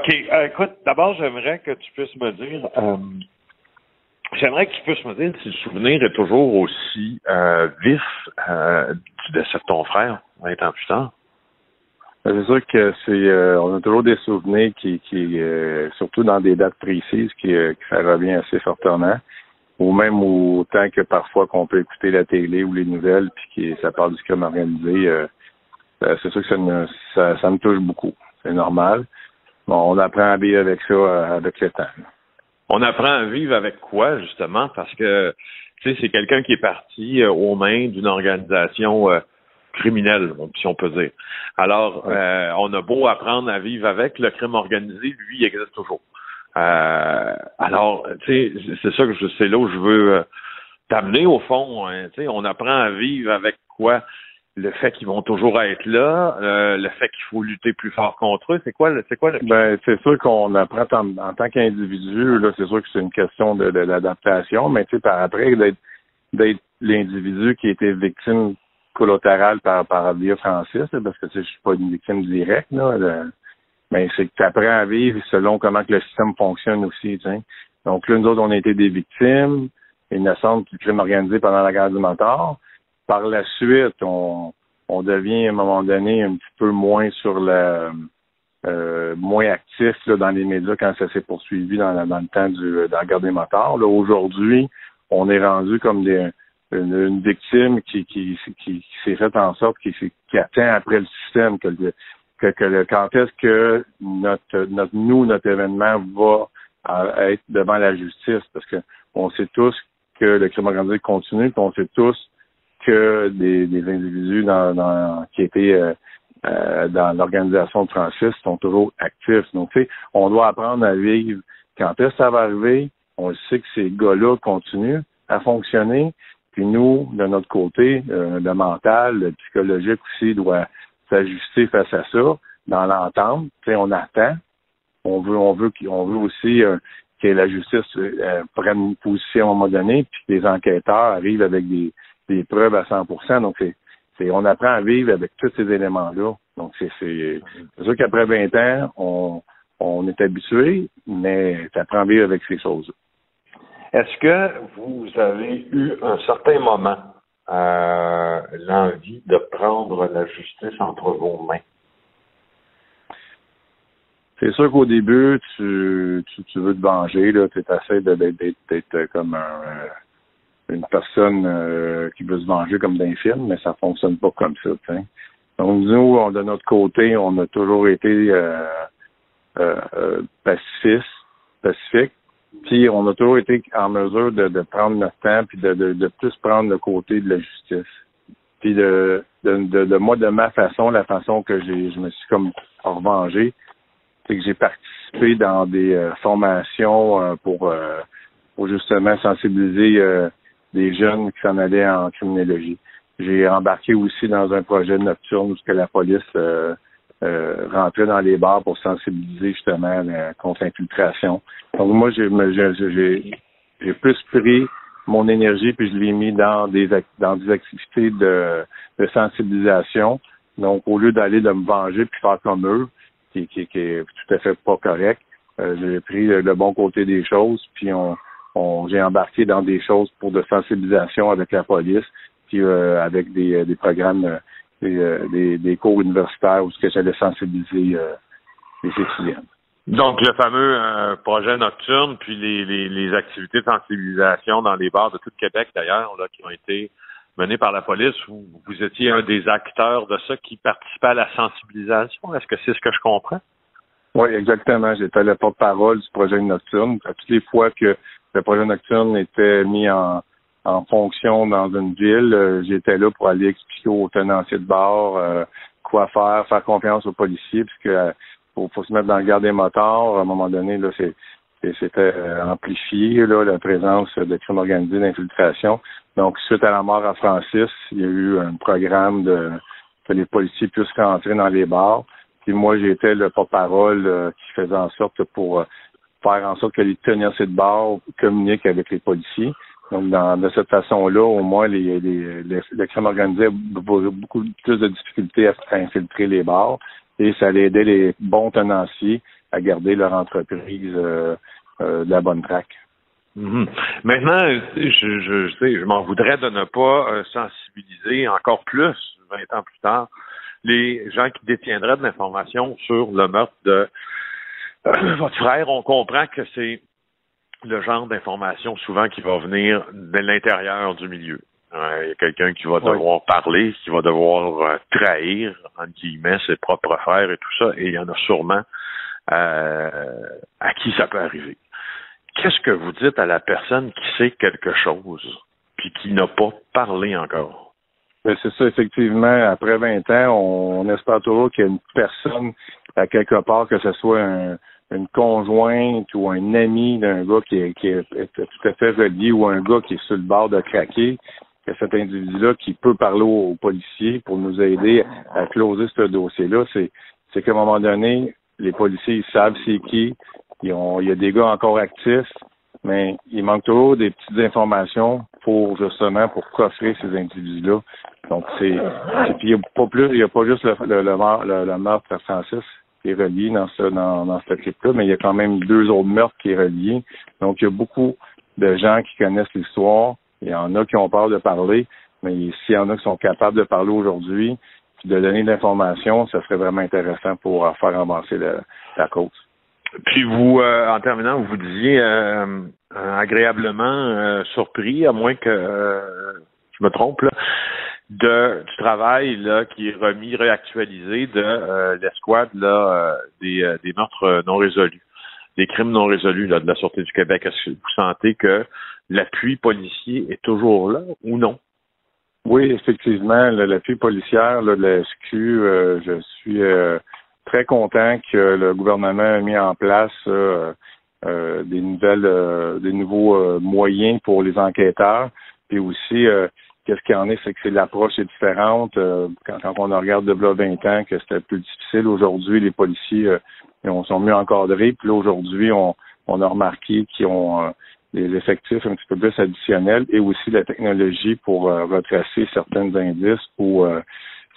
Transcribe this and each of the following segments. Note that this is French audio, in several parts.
OK. Euh, écoute, d'abord, j'aimerais que tu puisses me dire, euh, j'aimerais que tu puisses me dire si le souvenir est toujours aussi euh, vif euh, du décès de ton frère, 20 ans plus tard. C'est sûr que c'est, on a toujours des souvenirs qui, qui surtout dans des dates précises, qui, qui ça revient assez fortement ou même autant que parfois qu'on peut écouter la télé ou les nouvelles, puis que ça parle du crime organisé, euh, c'est sûr que ça, ça, ça me touche beaucoup. C'est normal. Bon, on apprend à vivre avec ça euh, avec le temps. On apprend à vivre avec quoi, justement? Parce que, tu sais, c'est quelqu'un qui est parti euh, aux mains d'une organisation euh, criminelle, si on peut dire. Alors, on a beau apprendre à vivre avec, le crime organisé, lui, il existe toujours. Euh, alors, tu sais, c'est ça que je c'est là où je veux t'amener au fond. Hein, tu sais, on apprend à vivre avec quoi? Le fait qu'ils vont toujours être là, euh, le fait qu'il faut lutter plus fort contre eux, c'est quoi, c'est quoi le... Ben, c'est sûr qu'on apprend en, tant qu'individu, là, c'est sûr que c'est une question de, de, l'adaptation, mais tu sais, par après, d'être, d'être l'individu qui a été victime collatérale par, par Via Francis, parce que tu sais, je suis pas une victime directe, là, mais c'est que tu apprends à vivre selon comment que le système fonctionne aussi, tu sais. Donc là, nous autres, on a été des victimes innocentes du crime organisé pendant la guerre du mentor par la suite, on, on devient à un moment donné un petit peu moins sur le euh, moins actif là, dans les médias quand ça s'est poursuivi dans, dans, le temps du dans la guerre des motards. Aujourd'hui, on est rendu comme des, une, victime qui, qui, qui, s'est fait en sorte qui, qui attend après le système que, que, que le, quand est-ce que notre, notre nous, notre événement va être devant la justice? Parce que on sait tous que le crime organisé continue, on sait tous que des, individus dans, qui étaient euh, euh, dans l'organisation de Francis sont toujours actifs. Donc, tu sais, on doit apprendre à vivre. Quand est-ce que ça va arriver? On sait que ces gars-là continuent à fonctionner. Puis nous, de notre côté, euh, le mental, le psychologique aussi doit s'ajuster face à ça, dans l'entente. Tu sais, on attend. On veut, on veut, on veut aussi que la justice prenne une position à un moment donné, puis que les enquêteurs arrivent avec des, des preuves à 100% Donc, c'est, on apprend à vivre avec tous ces éléments-là. Donc, c'est, c'est, sûr qu'après 20 ans, on, on est habitué, mais tu apprends à vivre avec ces choses. Est-ce que vous avez eu un certain moment euh, l'envie de prendre la justice entre vos mains? C'est sûr qu'au début, tu, tu, veux te venger, là, tu essaies d'être, d'être, comme un, une personne euh, qui veut se venger comme d'un film, mais ça fonctionne pas comme ça. Donc nous, on, de notre côté, on a toujours été euh, euh, pacifistes, pacifiques. Puis on a toujours été en mesure de, de prendre notre temps puis de, de, de, plus prendre le côté de la justice. Puis de, de, moi, de ma façon, la façon que j'ai je me suis comme revengé, c'est que j'ai participé dans des formations pour, pour justement sensibiliser des jeunes qui s'en allaient en criminologie. J'ai embarqué aussi dans un projet nocturne où la police euh, euh, rentrait dans les bars pour sensibiliser justement contre l'infiltration. Donc moi, j'ai j'ai plus pris mon énergie puis je l'ai mis dans des dans des activités de, de sensibilisation. Donc au lieu d'aller de me venger puis faire comme eux, qui, qui, qui est tout à fait pas correct, euh, j'ai pris le bon côté des choses puis on j'ai embarqué dans des choses pour de sensibilisation avec la police, puis euh, avec des, euh, programmes, euh, des, des, cours universitaires où j'allais sensibiliser les étudiants. Donc, le fameux projet nocturne, puis les, activités de sensibilisation dans les bars de tout Québec, d'ailleurs, qui ont été menées par la police, vous étiez un des acteurs de ça qui participait à la sensibilisation. Est-ce que c'est ce que je comprends? Oui, exactement. J'étais le porte-parole du projet nocturne. Toutes les fois que le projet nocturne était mis en, en fonction dans une ville. Euh, j'étais là pour aller expliquer aux tenanciers de bar euh, quoi faire, faire confiance aux policiers, puisque euh, faut, se mettre dans le garde des motards. À un moment donné, là, c'est c'était amplifié là, la présence de crimes organisés d'infiltration. Donc, suite à la mort à Francis, il y a eu un programme de que les policiers puissent rentrer dans les bars. Puis moi, j'étais le porte-parole qui faisait en sorte pour faire en sorte que les tenanciers de bar communiquent avec les policiers. Donc, de cette façon-là, au moins, les, les, les beaucoup plus de difficultés à, infiltrer les bars et ça allait aider les bons tenanciers à garder leur entreprise euh, euh, de la bonne traque. Mhm. Maintenant, je, je, je, je m'en voudrais de ne pas euh, sensibiliser encore plus, 20 ans plus tard, les gens qui détiendraient de l'information sur le meurtre de votre frère. On comprend que c'est le genre d'information souvent qui va venir de l'intérieur du milieu. Euh, il y a quelqu'un qui va devoir parler, qui va devoir euh, trahir, entre guillemets, ses propres frères et tout ça, et il y en a sûrement euh, à qui ça peut arriver. Qu'est-ce que vous dites à la personne qui sait quelque chose, puis qui n'a pas parlé encore? Ben, c'est ça, effectivement. Après 20 ans, on, on espère toujours qu'il y a une personne à quelque part, que ce soit un, une conjointe ou un ami d'un gars qui est, qui est, tout à fait relié ou un gars qui est sur le bord de craquer, que cet individu-là qui peut parler aux, policiers pour nous aider à closer ce dossier-là, c'est, qu'à un moment donné, les policiers ils savent c'est qui, il y a des gars encore actifs, mais il manque toujours des petites informations pour justement pour coffrer ces individus-là. Donc c'est, il n'y a pas plus, il y a pas juste le, le, le, le meurtre à Francis, qui est relié dans ce dans, dans ce clip-là, mais il y a quand même deux autres meurtres qui est relié. Donc, il y a beaucoup de gens qui connaissent l'histoire. Il y en a qui ont peur de parler, mais s'il y en a qui sont capables de parler aujourd'hui, puis de donner de l'information, ça serait vraiment intéressant pour faire avancer la cause. Puis vous, euh, en terminant, vous disiez euh, agréablement euh, surpris, à moins que je me trompe, là, de du travail là qui est remis, réactualisé de euh, l'escouade là euh, des, euh, des meurtres non résolus, des crimes non résolus là, de la Sûreté du Québec. Est-ce que vous sentez que l'appui policier est toujours là ou non? Oui, effectivement, l'appui policière là, de la SQ, je suis très content que le gouvernement ait mis en place des nouvelles, des nouveaux moyens pour les enquêteurs, puis aussi Qu'est-ce qu'il y en est, c'est que l'approche est différente. Euh, quand, on regarde de 20 ans, que c'était plus difficile. Aujourd'hui, les policiers euh, sont mieux encadrés. Puis là, aujourd'hui, on, on, a remarqué qu'ils ont euh, des effectifs un petit peu plus additionnels et aussi la technologie pour retracer certains indices ou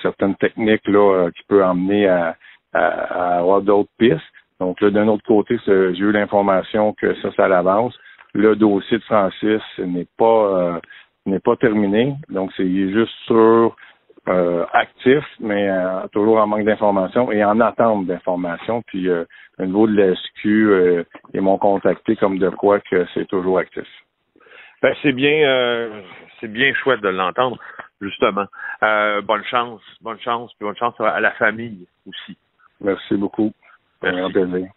certaines techniques là qui peut emmener à, à, avoir d'autres pistes. Donc là, d'un autre côté, j'ai eu l'information que ça, ça l'avance. Le dossier de Francis n'est pas n'est pas terminé. Donc, c'est juste sur euh, actif, mais euh, toujours en manque d'informations et en attente d'informations. Puis, euh, au niveau de la SQ, euh, ils m'ont contacté comme de quoi que c'est toujours actif. Ben, c'est bien, c'est bien chouette de l'entendre, justement. bonne chance, bonne chance, puis bonne chance à la famille aussi. Merci beaucoup. Un grand plaisir.